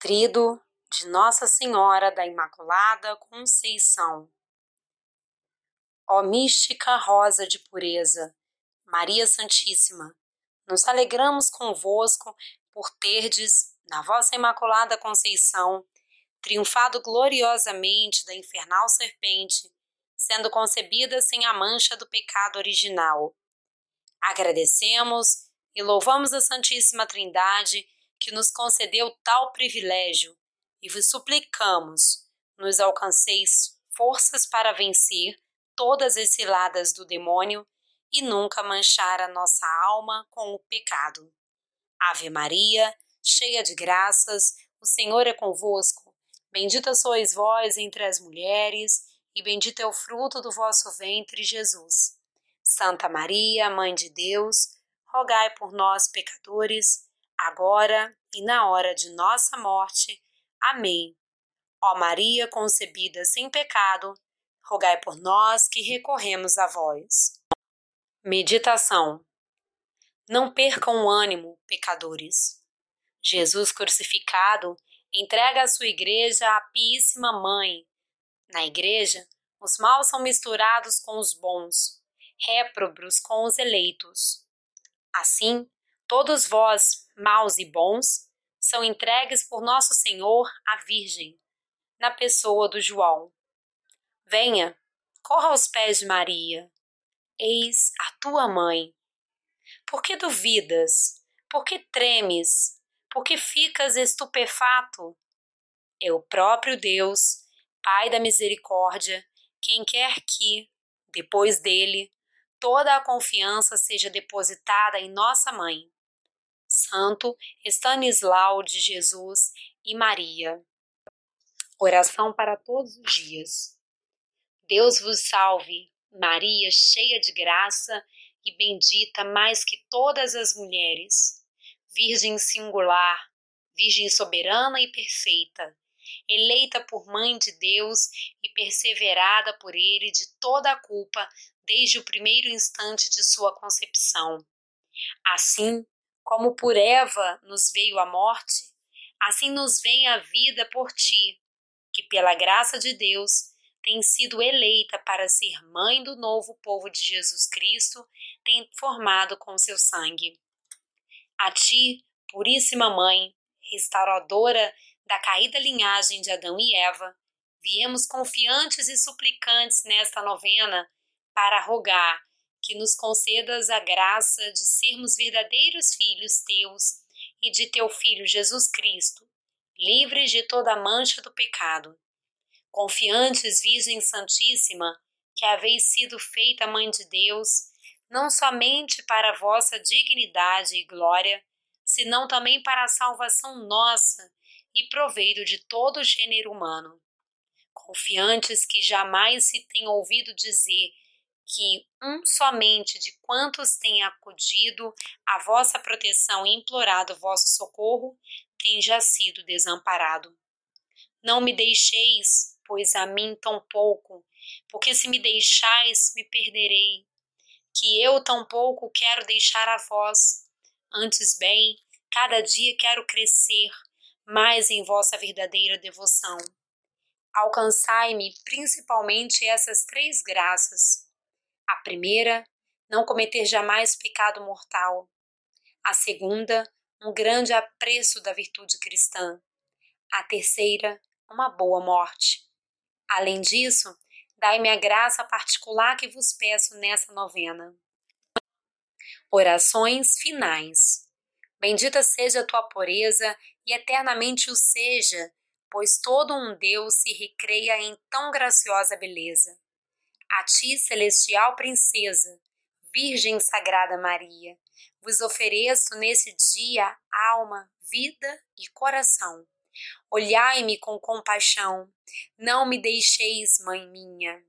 Trido de Nossa Senhora da Imaculada Conceição. Ó mística rosa de pureza, Maria Santíssima, nos alegramos convosco por terdes, na vossa Imaculada Conceição, triunfado gloriosamente da infernal serpente, sendo concebida sem a mancha do pecado original. Agradecemos e louvamos a Santíssima Trindade que nos concedeu tal privilégio e vos suplicamos, nos alcanceis forças para vencer todas as ciladas do demônio e nunca manchar a nossa alma com o pecado. Ave Maria, cheia de graças, o Senhor é convosco. Bendita sois vós entre as mulheres, e bendito é o fruto do vosso ventre, Jesus. Santa Maria, Mãe de Deus, rogai por nós, pecadores, agora e na hora de nossa morte. Amém. Ó Maria concebida sem pecado, rogai por nós que recorremos a vós. Meditação. Não percam o ânimo, pecadores. Jesus crucificado entrega a sua igreja à Píssima Mãe. Na igreja, os maus são misturados com os bons, réprobos com os eleitos. Assim, todos vós, maus e bons, são entregues por Nosso Senhor à Virgem, na pessoa do João. Venha, corra aos pés de Maria. Eis a tua mãe. Por que duvidas? Por que tremes? Por que ficas estupefato? É o próprio Deus, Pai da misericórdia, quem quer que, depois dele, toda a confiança seja depositada em nossa mãe. Santo Estanislau de Jesus e Maria. Oração para todos os dias. Deus vos salve, Maria, cheia de graça e bendita mais que todas as mulheres, Virgem singular, Virgem soberana e perfeita, eleita por Mãe de Deus e perseverada por Ele de toda a culpa desde o primeiro instante de sua concepção. Assim, como por Eva nos veio a morte, assim nos vem a vida por ti, que pela graça de Deus tem sido eleita para ser mãe do novo povo de Jesus Cristo, tem formado com seu sangue. A ti, puríssima mãe, restauradora da caída linhagem de Adão e Eva, viemos confiantes e suplicantes nesta novena para rogar que nos concedas a graça de sermos verdadeiros filhos teus e de teu Filho Jesus Cristo, livres de toda mancha do pecado. Confiantes, Virgem Santíssima, que haveis sido feita Mãe de Deus, não somente para vossa dignidade e glória, senão também para a salvação nossa e proveito de todo o gênero humano. Confiantes que jamais se tem ouvido dizer que um somente de quantos têm acudido à vossa proteção e implorado vosso socorro tem já sido desamparado. Não me deixeis, pois a mim tão pouco, porque se me deixais, me perderei. Que eu tão pouco quero deixar a vós. Antes bem, cada dia quero crescer mais em vossa verdadeira devoção. Alcançai-me principalmente essas três graças a primeira, não cometer jamais pecado mortal. A segunda, um grande apreço da virtude cristã. A terceira, uma boa morte. Além disso, dai-me a graça particular que vos peço nessa novena. Orações finais. Bendita seja a tua pureza e eternamente o seja, pois todo um Deus se recreia em tão graciosa beleza. A ti, celestial princesa, Virgem Sagrada Maria, vos ofereço nesse dia alma, vida e coração. Olhai-me com compaixão, não me deixeis, mãe minha.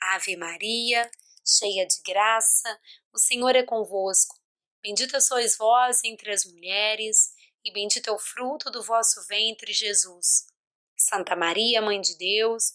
Ave Maria, cheia de graça, o Senhor é convosco. Bendita sois vós entre as mulheres, e bendito é o fruto do vosso ventre, Jesus. Santa Maria, Mãe de Deus,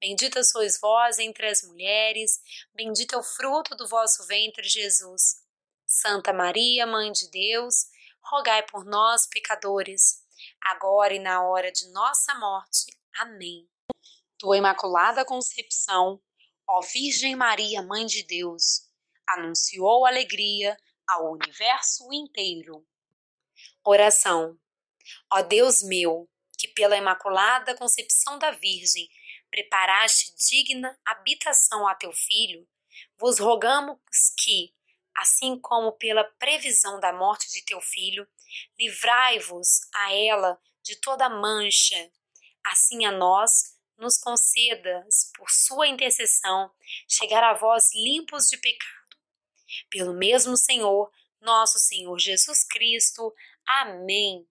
Bendita sois vós entre as mulheres, bendito é o fruto do vosso ventre, Jesus. Santa Maria, Mãe de Deus, rogai por nós, pecadores, agora e na hora de nossa morte. Amém. Tua Imaculada Conceição, ó Virgem Maria, Mãe de Deus, anunciou alegria ao universo inteiro. Oração. Ó Deus meu, que pela Imaculada Conceição da Virgem preparaste digna habitação a teu Filho, vos rogamos que, assim como pela previsão da morte de teu Filho, livrai-vos a ela de toda mancha, assim a nós nos concedas, por sua intercessão, chegar a vós limpos de pecado. Pelo mesmo Senhor, nosso Senhor Jesus Cristo. Amém.